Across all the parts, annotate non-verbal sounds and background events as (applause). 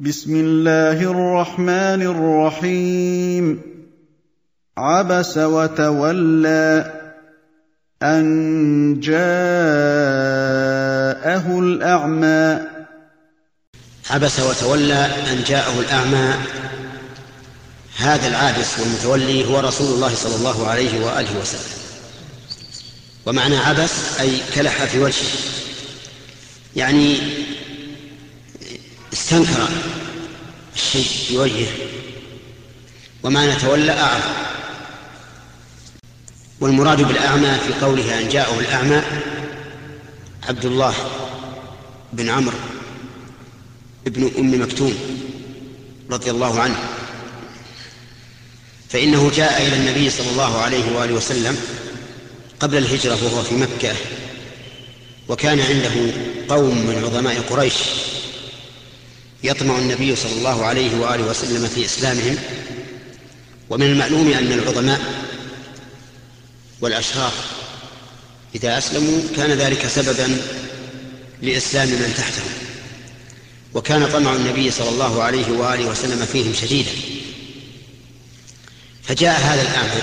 بسم الله الرحمن الرحيم. عبس وتولى أن جاءه الأعمى. عبس وتولى أن جاءه الأعمى. هذا العابس والمتولي هو رسول الله صلى الله عليه وآله وسلم. ومعنى عبس أي كلح في وجهه. يعني استنكر الشيء في وجهه ومعنى تولى أعرض والمراد بالأعمى في قوله أن جاءه الأعمى عبد الله بن عمرو ابن أم مكتوم رضي الله عنه. فإنه جاء إلى النبي صلى الله عليه وآله وسلم قبل الهجرة وهو في مكة وكان عنده قوم من عظماء قريش يطمع النبي صلى الله عليه وآله وسلم في إسلامهم ومن المعلوم أن العظماء والأشراف إذا أسلموا كان ذلك سببا لإسلام من تحتهم وكان طمع النبي صلى الله عليه وآله وسلم فيهم شديدا. فجاء هذا الاعمى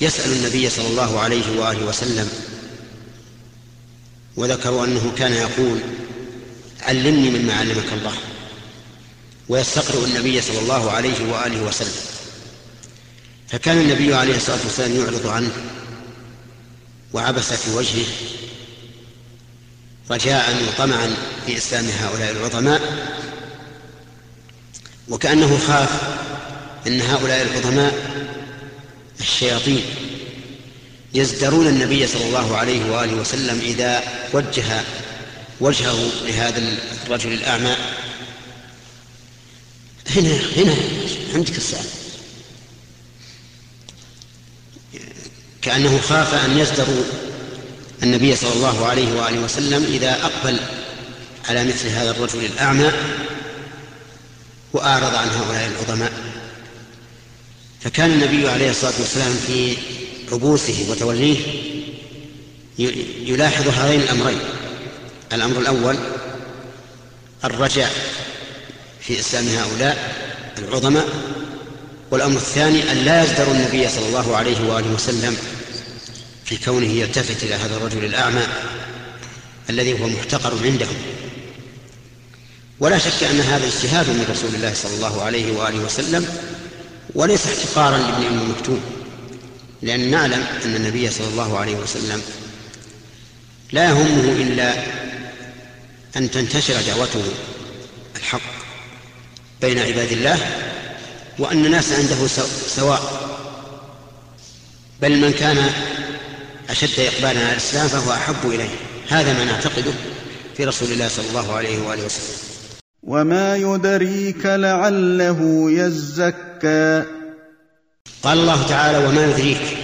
يسأل النبي صلى الله عليه وآله وسلم وذكروا أنه كان يقول علمني مما علمك الله. ويستقرئ النبي صلى الله عليه وآله وسلم. فكان النبي عليه الصلاة والسلام يعرض عنه وعبس في وجهه. رجاء وطمعا في إسلام هؤلاء العظماء. وكأنه خاف إن هؤلاء العظماء الشياطين يزدرون النبي صلى الله عليه وآله وسلم إذا وجه وجهه لهذا الرجل الأعمى. هنا هنا عندك السؤال كأنه خاف أن يزدروا النبي صلى الله عليه وآله وسلم إذا أقبل على مثل هذا الرجل الأعمى وأعرض عن هؤلاء العظماء. فكان النبي عليه الصلاة والسلام في عبوسه وتوليه يلاحظ هذين الأمرين. الأمر الأول الرجاء في إسلام هؤلاء العظماء والأمر الثاني أن لا يزدر النبي صلى الله عليه وآله وسلم في كونه يلتفت إلى هذا الرجل الأعمى الذي هو محتقر عندهم. ولا شك أن هذا اجتهاد من رسول الله صلى الله عليه وآله وسلم وليس احتقارا لابن أم مكتوم لأن نعلم أن النبي صلى الله عليه وسلم لا يهمه إلا أن تنتشر دعوته الحق بين عباد الله وأن الناس عنده سواء. بل من كان أشد إقبالا على الإسلام فهو أحب إليه. هذا ما نعتقده في رسول الله صلى الله عليه وآله وسلم. وما يدريك لعله يزكى. قال الله تعالى وما يدريك.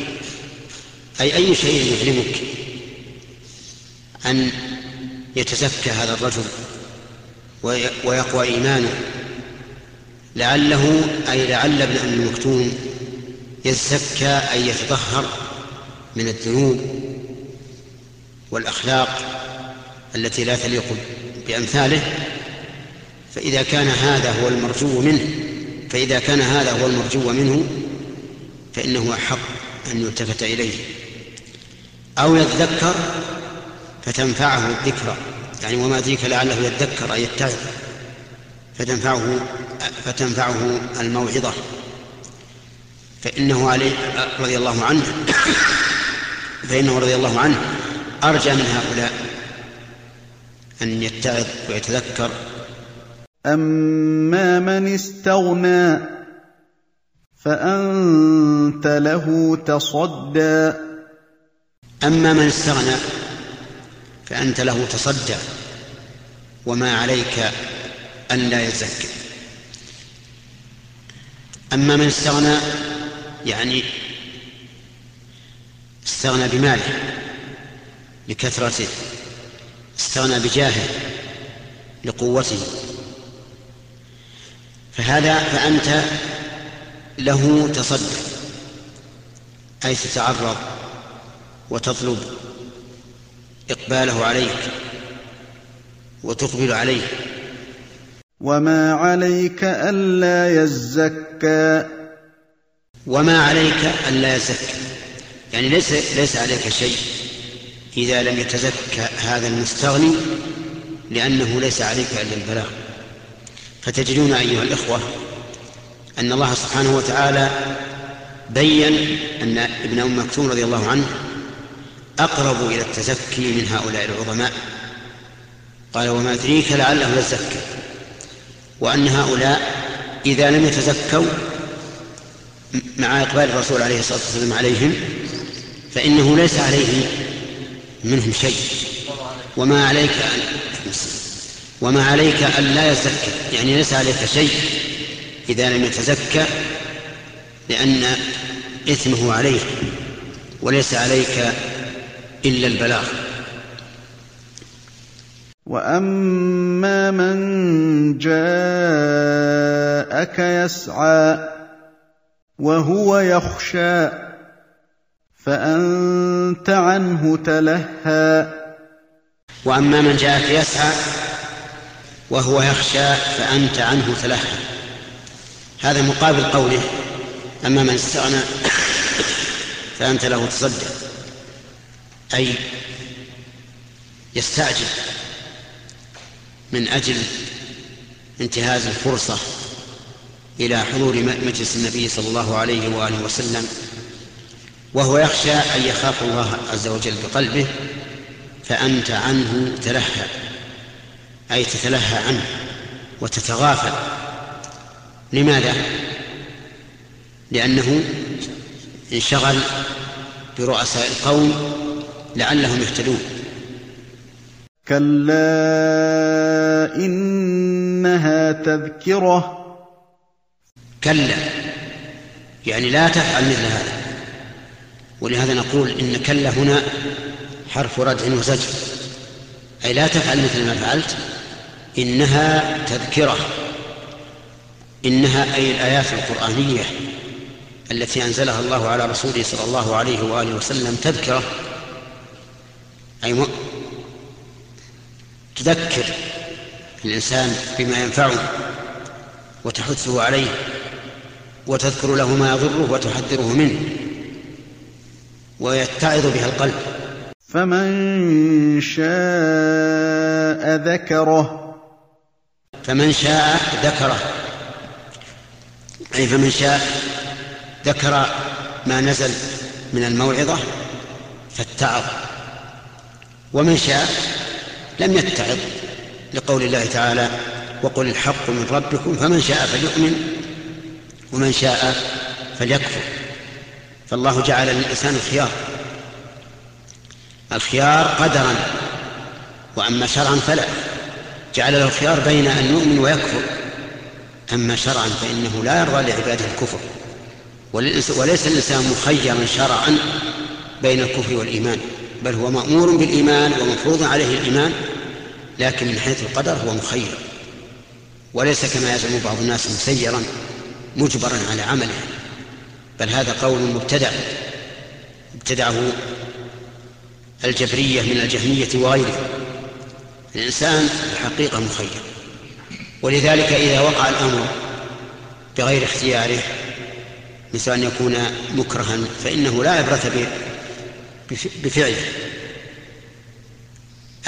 أي أي شيء يعلمك أن يتزكى هذا الرجل ويقوى إيمانه. لعله أي لعل ابن أم مكتوم يزكى أي يتطهر من الذنوب والأخلاق التي لا تليق بأمثاله. فإذا كان هذا هو المرجو منه فإذا كان هذا هو المرجو منه فإنه أحق أن يلتفت إليه. أو يذكر فتنفعه الذكرى. يعني وما ذيك لعله يذكر أن يتعظ. فتنفعه فتنفعه الموعظة. فإنه عليه رضي الله عنه فإنه رضي الله عنه أرجى من هؤلاء أن يتعظ ويتذكر. أما من استغنى فأنت له تصدى. أما من استغنى فأنت له تصدى وما عليك أن لا يزكى أما من استغنى يعني استغنى بماله لكثرته استغنى بجاهه لقوته. فهذا فأنت له تصدى أي تتعرض وتطلب إقباله عليك وتقبل عليه. وما عليك ألا يزكى. وما عليك ألا يزكى. يعني ليس ليس عليك شيء إذا لم يتزكى هذا المستغني لأنه ليس عليك إلا البلاغ. فتجدون أيها الإخوة أن الله سبحانه وتعالى بين أن ابن أم مكتوم رضي الله عنه أقرب إلى التزكي من هؤلاء العظماء. قال وما يدريك لعله يزكى. وأن هؤلاء إذا لم يتزكوا مع إقبال الرسول عليه الصلاة والسلام عليهم فإنه ليس عليه منهم شيء. وما عليك أن وما عليك أن لا يزكى. يعني ليس عليك شيء إذا لم يتزكى لأن إثمه عليه وليس عليك إلا البلاغ. واما من جاءك يسعى وهو يخشى فانت عنه تلهى. واما من جاءك يسعى وهو يخشى فانت عنه تلهى. هذا مقابل قوله اما من استغنى فانت له تصدق. أي يستعجل من أجل انتهاز الفرصة إلى حضور مجلس النبي صلى الله عليه وآله وسلم وهو يخشى أن يخاف الله عز وجل بقلبه فأنت عنه تلهى أي تتلهى عنه وتتغافل لماذا؟ لأنه انشغل برؤساء القوم لعلهم يهتدون. كلا إنها تذكرة. كلا. يعني لا تفعل مثل هذا. ولهذا نقول إن كلا هنا حرف ردع وزجر أي لا تفعل مثل ما فعلت. إنها تذكرة. إنها أي الآيات القرآنية التي أنزلها الله على رسوله صلى الله عليه وآله وسلم تذكرة. أي تذكر الإنسان بما ينفعه وتحثه عليه وتذكر له ما يضره وتحذره منه ويتعظ بها القلب. فمن شاء ذكره. فمن شاء ذكره. أي فمن شاء ذكر ما نزل من الموعظة فاتعظ. ومن شاء لم يتعظ لقول الله تعالى وقل الحق من ربكم فمن شاء فليؤمن ومن شاء فليكفر. فالله جعل للإنسان الخيار الخيار قدرا وأما شرعا فلا. جعل له الخيار بين أن يؤمن ويكفر أما شرعا فإنه لا يرضى لعباده الكفر. وليس الإنسان مخيرا شرعا بين الكفر والإيمان. بل هو مأمور بالإيمان ومفروض عليه الإيمان لكن من حيث القدر هو مخير. وليس كما يزعم بعض الناس مسيرا مجبرا على عمله. بل هذا قول مبتدع. ابتدعه الجبرية من الجهمية وغيره. الإنسان الحقيقة مخير. ولذلك إذا وقع الأمر بغير اختياره مثل أن يكون مكرها فإنه لا عبرة بفعله.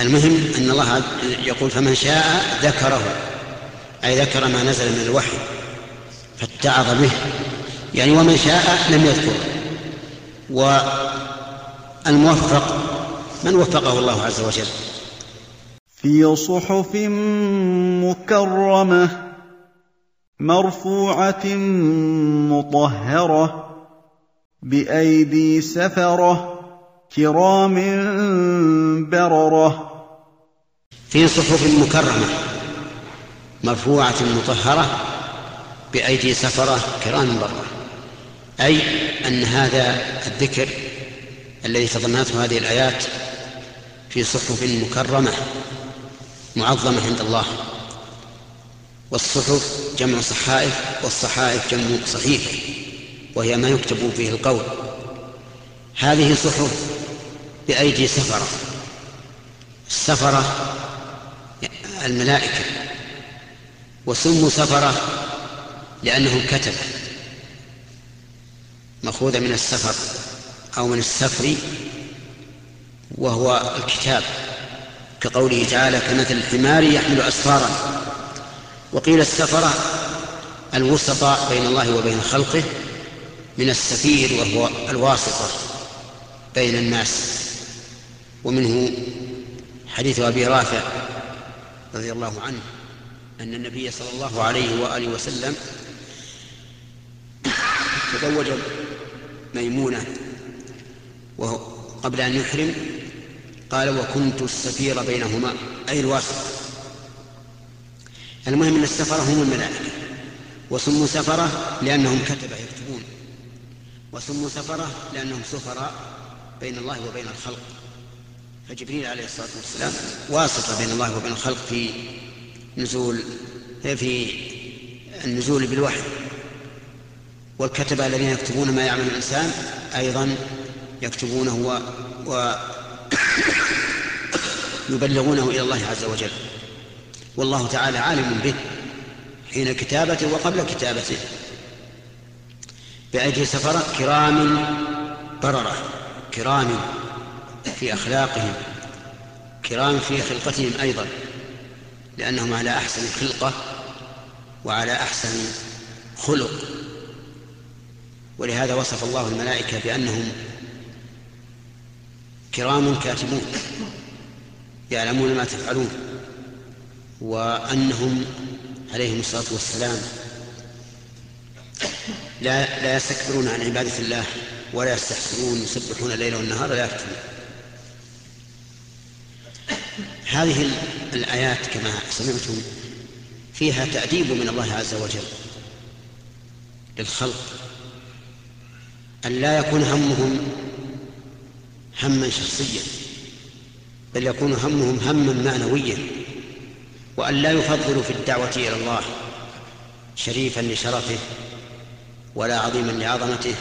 المهم أن الله يقول فمن شاء ذكره أي ذكر ما نزل من الوحي فاتعظ به. يعني ومن شاء لم يذكر والموفق من وفقه الله عز وجل؟ في صحف مكرمة مرفوعة مطهرة بأيدي سفرة كرام بررة. في صحف مكرمة مرفوعة مطهرة بأيدي سفرة كرام بررة. أي أن هذا الذكر الذي تضمنته هذه الآيات في صحف مكرمة معظمة عند الله. والصحف جمع صحائف والصحائف جمع صحيفة وهي ما يكتب فيه القول. هذه صحف بأيدي سفرة السفرة الملائكة وسموا سفرة لأنهم كتب. مأخوذة من السفر أو من السفر وهو الكتاب. كقوله تعالى كمثل الحمار يحمل أسفارا وقيل السفرة الوسطاء بين الله وبين خلقه من السفير وهو الواسطة بين الناس. ومنه حديث أبي رافع رضي الله عنه أن النبي صلى الله عليه وآله وسلم تزوج ميمونة وهو قبل أن يحرم قال وكنت السفير بينهما أي الواسط. المهم أن السفرة هم الملائكة وسموا سفرة لأنهم كتب يكتبون وسموا سفرة لأنهم سفراء بين الله وبين الخلق. فجبريل عليه الصلاة والسلام واسطة بين الله وبين الخلق في نزول في النزول بالوحي. والكتبة الذين يكتبون ما يعمل الإنسان أيضا يكتبونه و, و (coughs) يبلغونه إلى الله عز وجل. والله تعالى عالم به حين كتابته وقبل كتابته. بأيدي سفرة كرام بررة كرام في أخلاقهم كرام في خلقتهم أيضا لأنهم على أحسن خلقة وعلى أحسن خلق. ولهذا وصف الله الملائكة بأنهم كرام كاتبون يعلمون ما تفعلون وأنهم عليهم الصلاة والسلام لا لا يستكبرون عن عبادة الله ولا يستحسرون يسبحون الليل والنهار لا يفتنون. هذه الآيات كما سمعتم فيها تأديب من الله عز وجل للخلق. أن لا يكون همهم هما شخصيا بل يكون همهم هما معنويا. وأن لا يفضلوا في الدعوة إلى الله شريفا لشرفه ولا عظيما لعظمته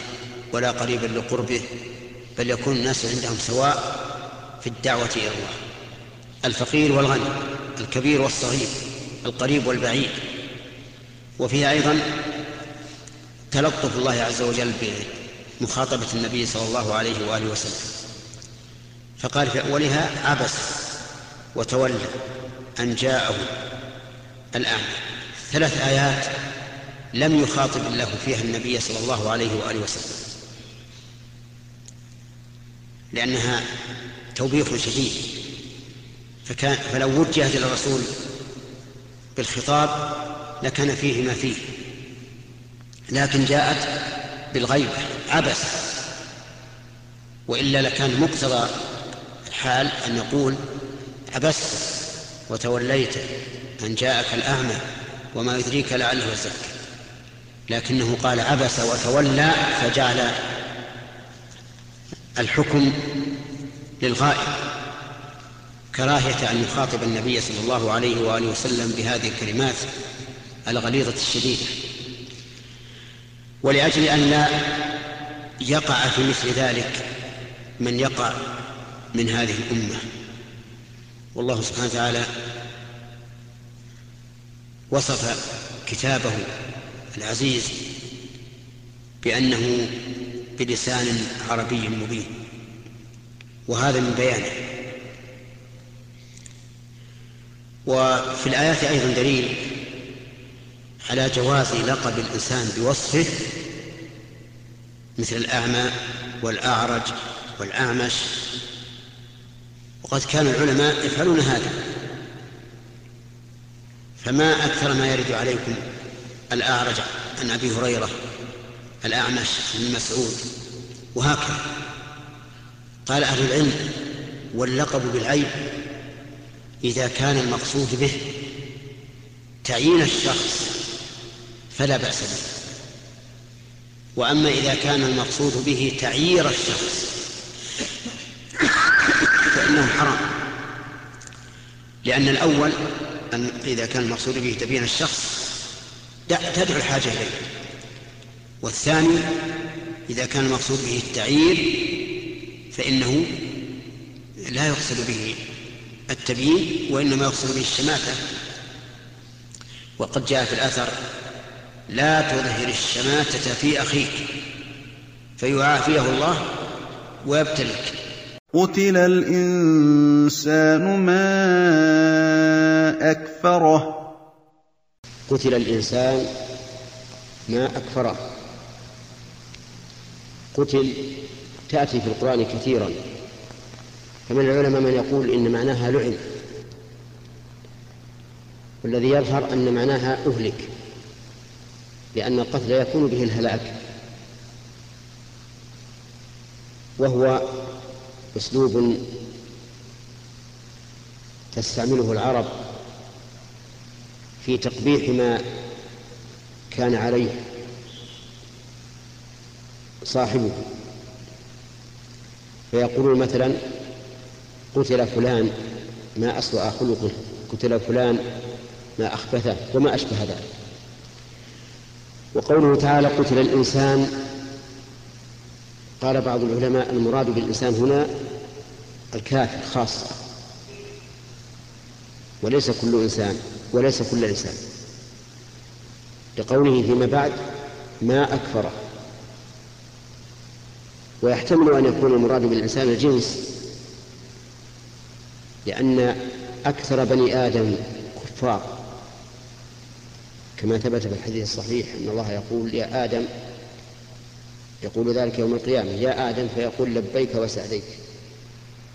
ولا قريبا لقربه بل يكون الناس عندهم سواء في الدعوة إلى الله. الفقير والغني الكبير والصغير القريب والبعيد. وفيها أيضا تلطف الله عز وجل بمخاطبة النبي صلى الله عليه وآله وسلم. فقال في أولها عبس وتولى أن جاءه الأعمى ثلاث آيات لم يخاطب الله فيها النبي صلى الله عليه وآله وسلم لأنها توبيخ شديد. فكان فلو وجهت إلى الرسول بالخطاب لكان فيه ما فيه. لكن جاءت بالغيبة عبس وإلا لكان مقتضى الحال أن نقول عبست وتوليت أن جاءك الأعمى وما يدريك لعله يزكى لكنه قال عبس وتولى فجعل الحكم للغائب. كراهية أن يخاطب النبي صلى الله عليه وآله وسلم بهذه الكلمات الغليظة الشديدة. ولأجل أن لا يقع في مثل ذلك من يقع من هذه الأمة. والله سبحانه وتعالى وصف كتابه العزيز بأنه بلسان عربي مبين. وهذا من بيانه. وفي الآيات أيضا دليل على جواز لقب الإنسان بوصفه مثل الأعمى والأعرج والأعمش. وقد كان العلماء يفعلون هذا. فما أكثر ما يرد عليكم الأعرج عن أبي هريرة الأعمش بن مسعود وهكذا. قال أهل العلم واللقب بالعيب إذا كان المقصود به تعيين الشخص فلا بأس به. وأما إذا كان المقصود به تعيير الشخص فإنه حرام. لأن الأول أن إذا كان المقصود به تبين الشخص تدعو الحاجة إليه. والثاني إذا كان المقصود به التعيير فإنه لا يقصد به التبيين وإنما يقصد به الشماتة. وقد جاء في الأثر لا تظهر الشماتة في أخيك فيعافيه الله ويبتلك. قتل الإنسان ما أكفره. قتل الإنسان ما أكفره. قتل تأتي في القرآن كثيرا. فمن العلماء من يقول إن معناها لعن والذي يظهر أن معناها أهلك لأن القتل يكون به الهلاك وهو أسلوب تستعمله العرب في تقبيح ما كان عليه صاحبه فيقولون مثلا قتل فلان ما أسوأ خلقه قتل فلان ما أخبثه وما أشبه ذلك. وقوله تعالى قتل الإنسان قال بعض العلماء المراد بالإنسان هنا الكافر خاصة. وليس كل إنسان وليس كل إنسان. لقوله فيما بعد ما أكفره ويحتمل أن يكون المراد بالإنسان الجنس. لأن أكثر بني آدم كفار. كما ثبت في الحديث الصحيح أن الله يقول يا آدم يقول ذلك يوم القيامة يا آدم فيقول لبيك وسعديك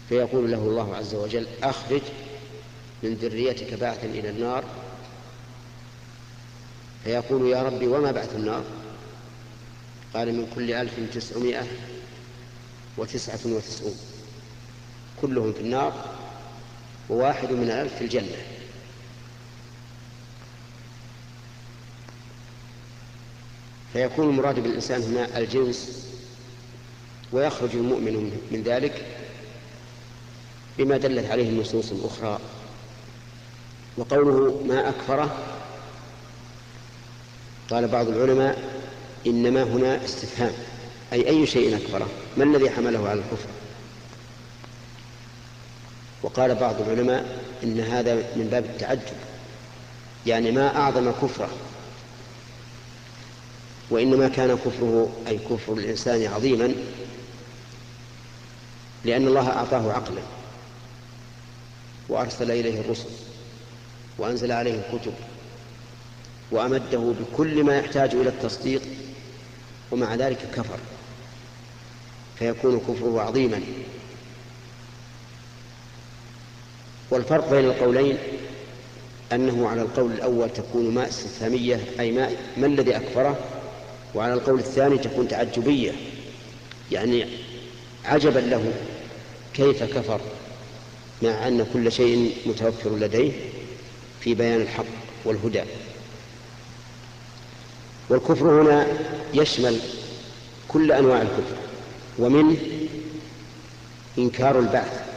فيقول له الله عز وجل أخرج من ذريتك بعثا إلى النار. فيقول يا ربي وما بعث النار؟ قال من كل ألف تسعمائة وتسعة وتسعون كلهم في النار. وواحد من الألف في الجنة. فيكون المراد بالإنسان هنا الجنس ويخرج المؤمن من ذلك بما دلت عليه النصوص الأخرى. وقوله ما أكفره قال بعض العلماء إنما هنا استفهام أي أي شيء أكفره؟ ما الذي حمله على الكفر؟ وقال بعض العلماء إن هذا من باب التعجب يعني ما أعظم كفره وإنما كان كفره أي كفر الإنسان عظيما لأن الله أعطاه عقلا وأرسل إليه الرسل وأنزل عليه الكتب وأمده بكل ما يحتاج إلى التصديق ومع ذلك كفر فيكون كفره عظيما. والفرق بين القولين أنه على القول الأول تكون ماء استفهامية أي ماء ما الذي أكفره؟ وعلى القول الثاني تكون تعجبية يعني عجبا له كيف كفر؟ مع أن كل شيء متوفر لديه في بيان الحق والهدى. والكفر هنا يشمل كل أنواع الكفر ومنه إنكار البعث.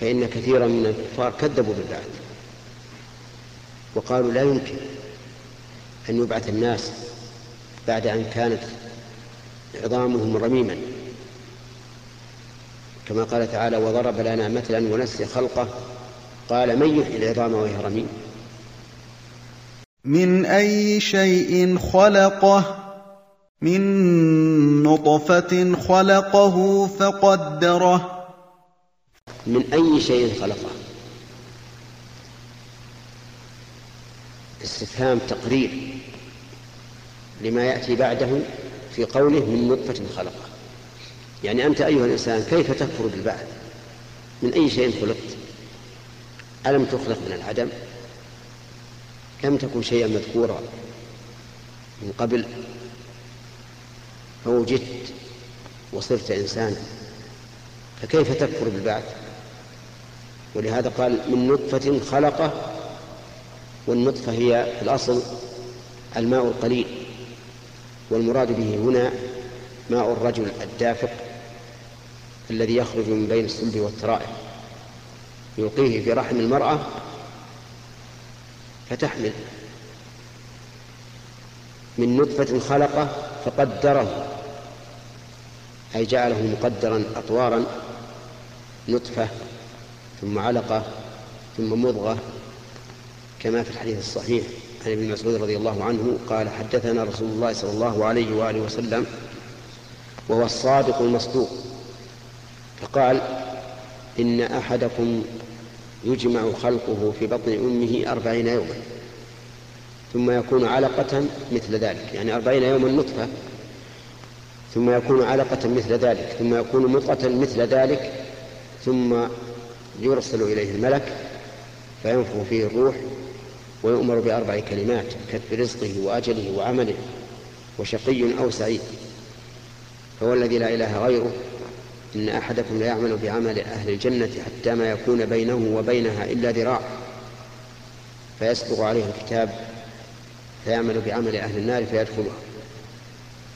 فإن كثيرا من الكفار كذبوا بالبعث وقالوا لا يمكن أن يبعث الناس بعد أن كانت عظامهم رميما. كما قال تعالى وضرب لنا مثلا ونسي خلقه. قال من يحيي العظام وهي رميم؟ من أي شيء خلقه؟ من نطفة خلقه فقدره. من أي شيء خلقه. استفهام تقرير لما يأتي بعده في قوله من نطفة خلقه. يعني أنت أيها الإنسان كيف تكفر بالبعث؟ من أي شيء خلقت؟ ألم تخلق من العدم؟ لم تكن شيئا مذكورا من قبل؟ فوجدت وصرت إنسانا؟ فكيف تكفر بالبعث؟ ولهذا قال من نطفة خلقه والنطفة هي في الأصل الماء القليل والمراد به هنا ماء الرجل الدافق الذي يخرج من بين الصلب والترائب يلقيه في رحم المرأة فتحمل. من نطفة خلقه فقدره أي جعله مقدرا أطوارا نطفة ثم علقة ثم مضغة كما في الحديث الصحيح عن ابن مسعود رضي الله عنه قال حدثنا رسول الله صلى الله عليه وآله وسلم وهو الصادق المصدوق فقال إن أحدكم يجمع خلقه في بطن أمه أربعين يوما ثم يكون علقة مثل ذلك. يعني أربعين يوما نطفة ثم يكون علقة مثل ذلك ثم يكون مضغة مثل ذلك ثم يرسل إليه الملك فينفخ فيه الروح ويؤمر بأربع كلمات كتب رزقه وأجله وعمله وشقي أو سعيد. فهو الذي لا إله غيره. إن أحدكم ليعمل بعمل أهل الجنة حتى ما يكون بينه وبينها إلا ذراع. فيسبق عليه الكتاب فيعمل بعمل أهل النار فيدخلها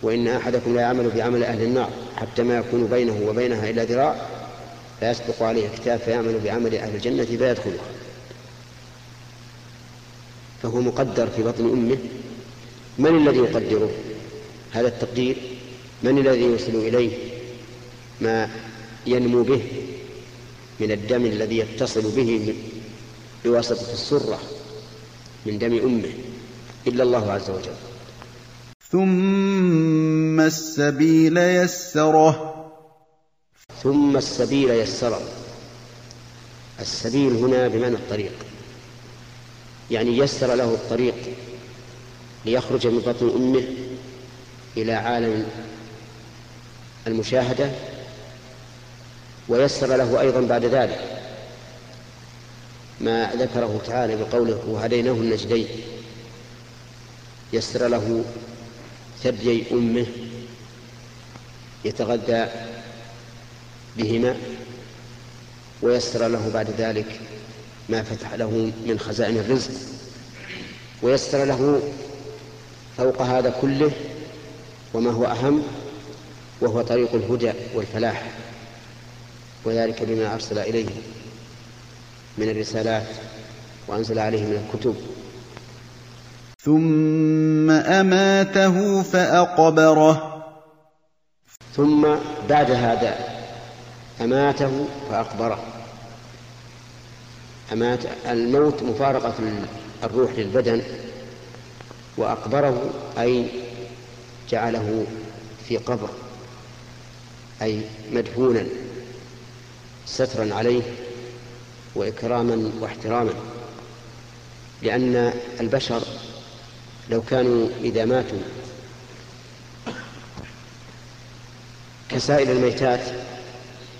وإن أحدكم لا يعمل بعمل أهل النار حتى ما يكون بينه وبينها إلا ذراع فيسبق عليه الكتاب فيعمل بعمل أهل الجنة فيدخلها فهو مقدر في بطن أمه. من الذي يقدره؟ هذا التقدير. من الذي يوصل إليه؟ ما ينمو به من الدم الذي يتصل به بواسطة السرة من دم أمه. إلا الله عز وجل. ثم السبيل يسره. ثم السبيل يسره. السبيل هنا بمعنى الطريق. يعني يسر له الطريق ليخرج من بطن أمه إلى عالم المشاهدة ويسر له أيضا بعد ذلك ما ذكره تعالى بقوله وهديناه النجدين يسر له ثديي أمه يتغذى بهما ويسر له بعد ذلك ما فتح له من خزائن الرزق ويسر له فوق هذا كله وما هو أهم وهو طريق الهدى والفلاح وذلك بما أرسل إليه من الرسالات وأنزل عليه من الكتب. ثم أماته فأقبره. ثم بعد هذا أماته فأقبره. أمات الموت مفارقة الروح للبدن وأقبره أي جعله في قبر أي مدفونا سترا عليه وإكراما واحتراما. لأن البشر لو كانوا إذا ماتوا كسائر الميتات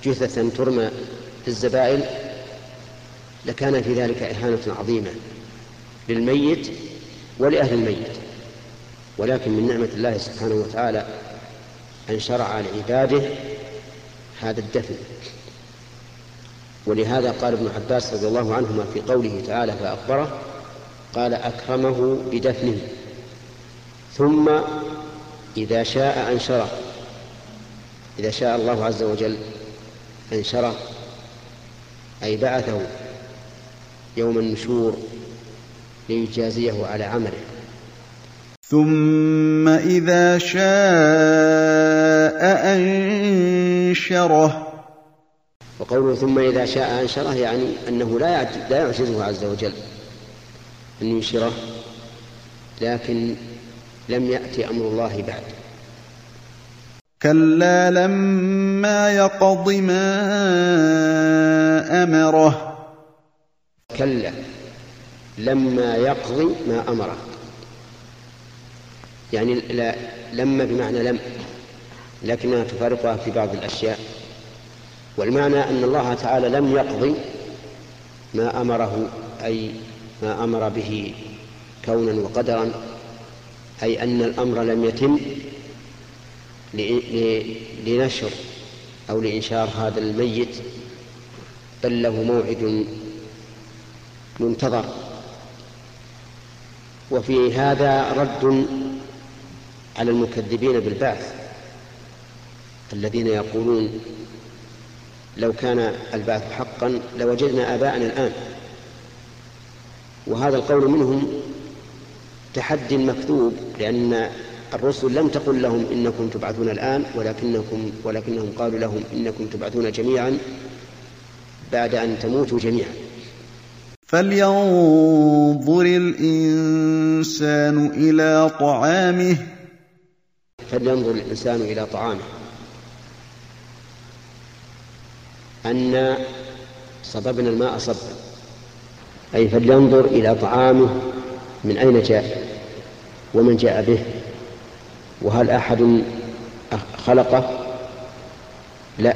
جثثا ترمى في الزبائن لكان في ذلك إهانة عظيمة للميت ولأهل الميت ولكن من نعمة الله سبحانه وتعالى أن شرع لعباده هذا الدفن. ولهذا قال ابن عباس رضي الله عنهما في قوله تعالى فأخبره قال أكرمه بدفنه. ثم إذا شاء أنشره. إذا شاء الله عز وجل أنشره أي بعثه يوم النشور ليجازيه على عمله. ثم إذا شاء أنشره. وقوله ثم إذا شاء أنشره يعني أنه لا لا يعجزه عز وجل أن ينشره لكن لم يأتي أمر الله بعد. كلا لما يقض ما أمره. كلا لما يقضي ما أمره. يعني لا لما بمعنى لم لكنها تفارقها في بعض الأشياء. والمعنى أن الله تعالى لم يقضي ما أمره أي ما أمر به كونا وقدرا أي أن الأمر لم يتم لنشر أو لإنشار هذا الميت بل له موعد منتظر. وفي هذا رد على المكذبين بالبعث الذين يقولون لو كان البعث حقا لوجدنا آباءنا الآن. وهذا القول منهم تحد مكذوب لأن الرسل لم تقل لهم إنكم تبعثون الآن ولكنكم ولكنهم قالوا لهم إنكم تبعثون جميعا بعد أن تموتوا جميعا. فلينظر الإنسان إلى طعامه. فلينظر الإنسان إلى طعامه. أن صببنا الماء صبا أي فلينظر إلى طعامه من أين جاء؟ ومن جاء به؟ وهل أحد خلقه؟ لا.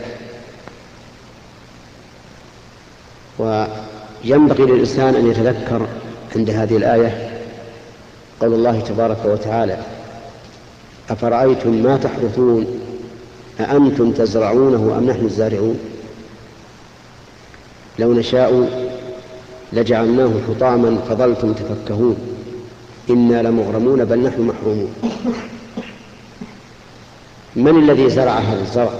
وينبغي للإنسان أن يتذكر عند هذه الآية قول الله تبارك وتعالى أفرأيتم ما تحدثون أأنتم تزرعونه أم نحن الزارعون؟ لو نشاء لجعلناه حطاما فظلتم تفكهون. إنا لمغرمون بل نحن محرومون. من الذي زرع هذا الزرع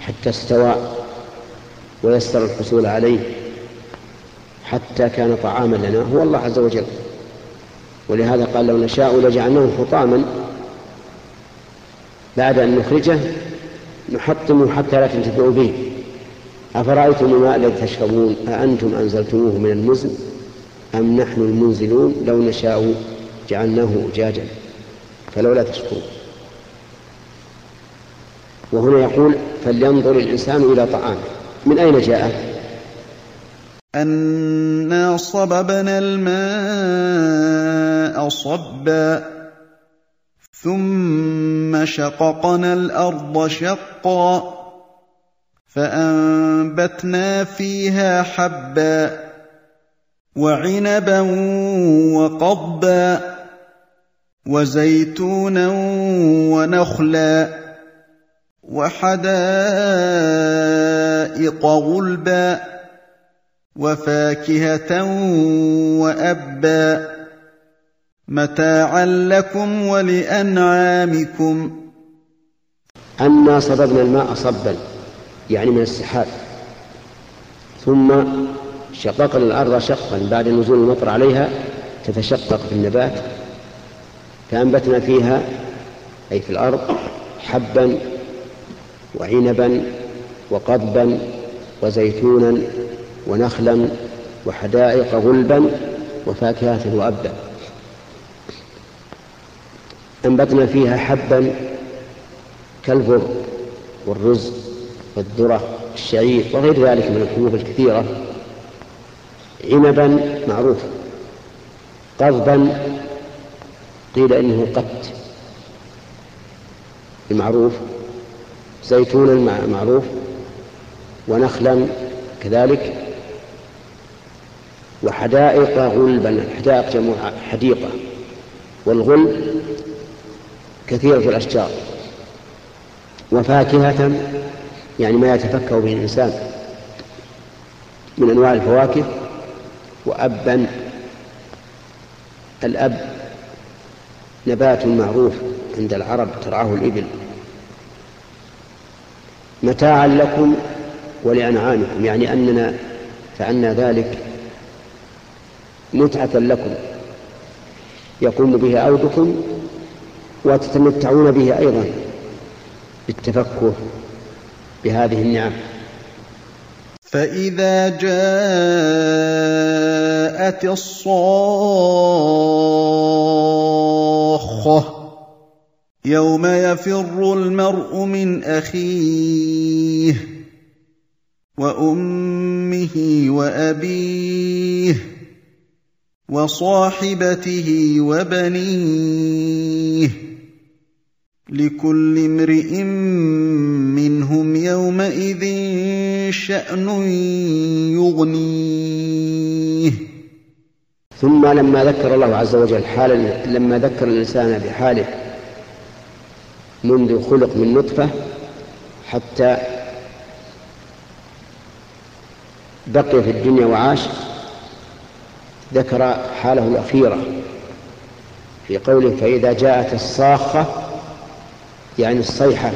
حتى استوى ويسر الحصول عليه حتى كان طعاما لنا؟ هو الله عز وجل. ولهذا قال لو نشاء لجعلناه حطاما. بعد أن نخرجه نحطمه حتى لا تنتفعوا به. أفرأيتم الماء الذي تشربون؟ أأنتم أنزلتموه من المزن أم نحن المنزلون؟ لو نشاء جعلناه أجاجا. فلولا تشكرون. وهنا يقول فلينظر الإنسان إلى طعامه. من أين جاء؟ أنا صببنا الماء صبا ثم شققنا الأرض شقا فأنبتنا فيها حبا وعنبا وقضبا وزيتونا ونخلا. وحدائق غلبا وفاكهة وأبا متاعا لكم ولأنعامكم. انا صببنا الماء صبا يعني من السحاب. ثم شققنا الأرض شقا بعد نزول المطر عليها تتشقق في النبات فأنبتنا فيها أي في الأرض حبا وعنبا وقضبا وزيتونا ونخلا وحدائق غلبا وفاكهة وأبا أنبتنا فيها حبا كالبر والرز والذرة الشعير وغير ذلك من الحبوب الكثيرة. عنبا معروف. قضبا قيل إنه قت المعروف زيتونا معروف ونخلا كذلك وحدائق غلبا الحدائق جمع حديقة والغلب كثيرة الأشجار وفاكهة يعني ما يتفكه به الإنسان من أنواع الفواكه وأبا الأب نبات معروف عند العرب ترعاه الإبل متاعا لكم ولأنعامكم يعني أننا فعلنا ذلك متعة لكم يقوم به عودكم وتتمتعون به أيضا بالتفكه بهذه النعم. فإذا جاءت الصاخة يوم يفر المرء من أخيه وأمه وأبيه وصاحبته وبنيه لكل امرئ منهم يومئذ شأن يغنيه. ثم لما ذكر الله عز وجل حال لما ذكر الإنسان بحاله منذ خلق من نطفة حتى بقي في الدنيا وعاش ذكر حاله الأخيرة في قوله فإذا جاءت الصاخة يعني الصيحة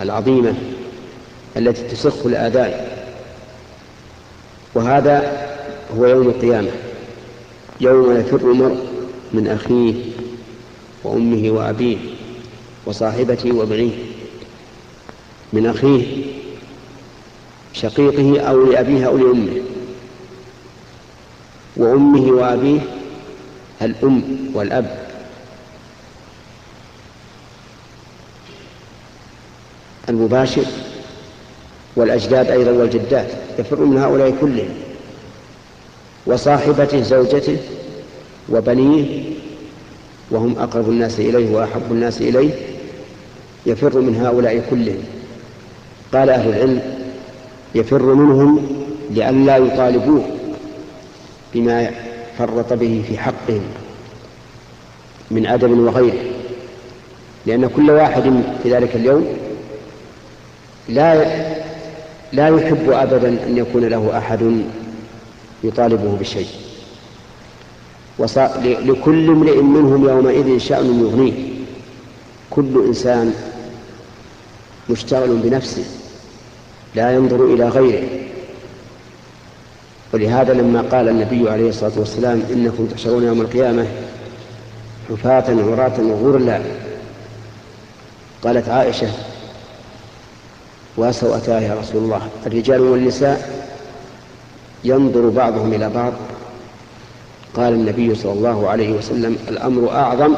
العظيمة التي تسخ الآذان. وهذا هو يوم القيامة يوم يفر المرء من أخيه وأمه وأبيه. وصاحبته وابنيه. من أخيه شقيقه أو لأبيه أو لأمه. وأمه وأبيه الأم والأب. المباشر والأجداد أيضا والجدات يفر من هؤلاء كلهم. وصاحبته زوجته وبنيه وهم أقرب الناس إليه وأحب الناس إليه. يفر من هؤلاء كلهم. قال أهل العلم يفر منهم لئلا يطالبوه بما فرط به في حقهم من أدب وغيره لأن كل واحد في ذلك اليوم لا لا يحب أبدا أن يكون له أحد يطالبه بشيء. لكل امرئ منهم يومئذ شأن يغنيه. كل إنسان مشتغل بنفسه لا ينظر إلى غيره. ولهذا لما قال النبي عليه الصلاة والسلام إنكم تحشرون يوم القيامة حفاة عراة وغرلا قالت عائشة وسوأتاه يا رسول الله. الرجال والنساء ينظر بعضهم إلى بعض. قال النبي صلى الله عليه وسلم الأمر أعظم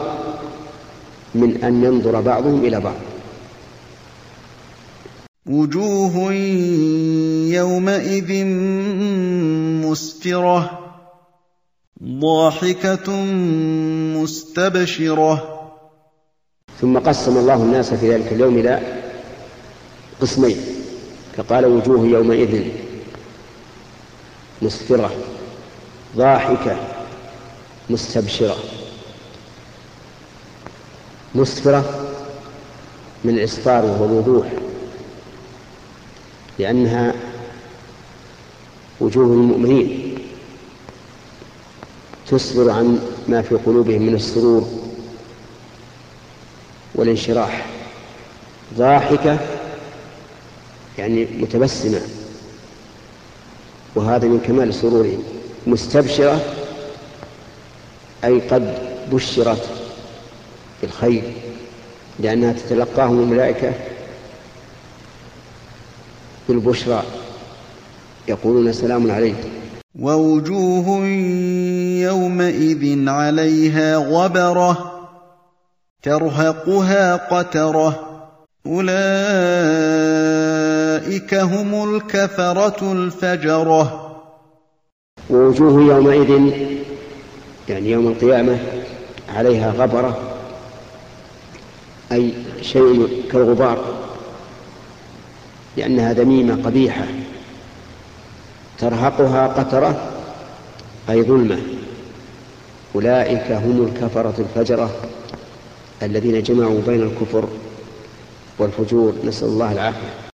من أن ينظر بعضهم إلى بعض. وجوه يومئذ مسفرة ضاحكة مستبشرة. ثم قسم الله الناس في ذلك اليوم إلى قسمين فقال وجوه يومئذ مسفرة ضاحكة مستبشرة. مسفرة من الإسفار وهو الوضوح. لأنها وجوه المؤمنين تسفر عن ما في قلوبهم من السرور والانشراح. ضاحكة يعني متبسمة وهذا من كمال سرورهم مستبشرة أي قد بشرت بالخير لأنها تتلقاهم الملائكة بالبشرى يقولون سلام عليكم ووجوه يومئذ عليها غبرة ترهقها قترة. أولئك هم الكفرة الفجرة. ووجوه يومئذ يعني يوم القيامة عليها غبرة أي شيء كالغبار. لأنها ذميمة قبيحة. ترهقها قترة أي ظلمة. أولئك هم الكفرة الفجرة الذين جمعوا بين الكفر والفجور. نسأل الله العافية.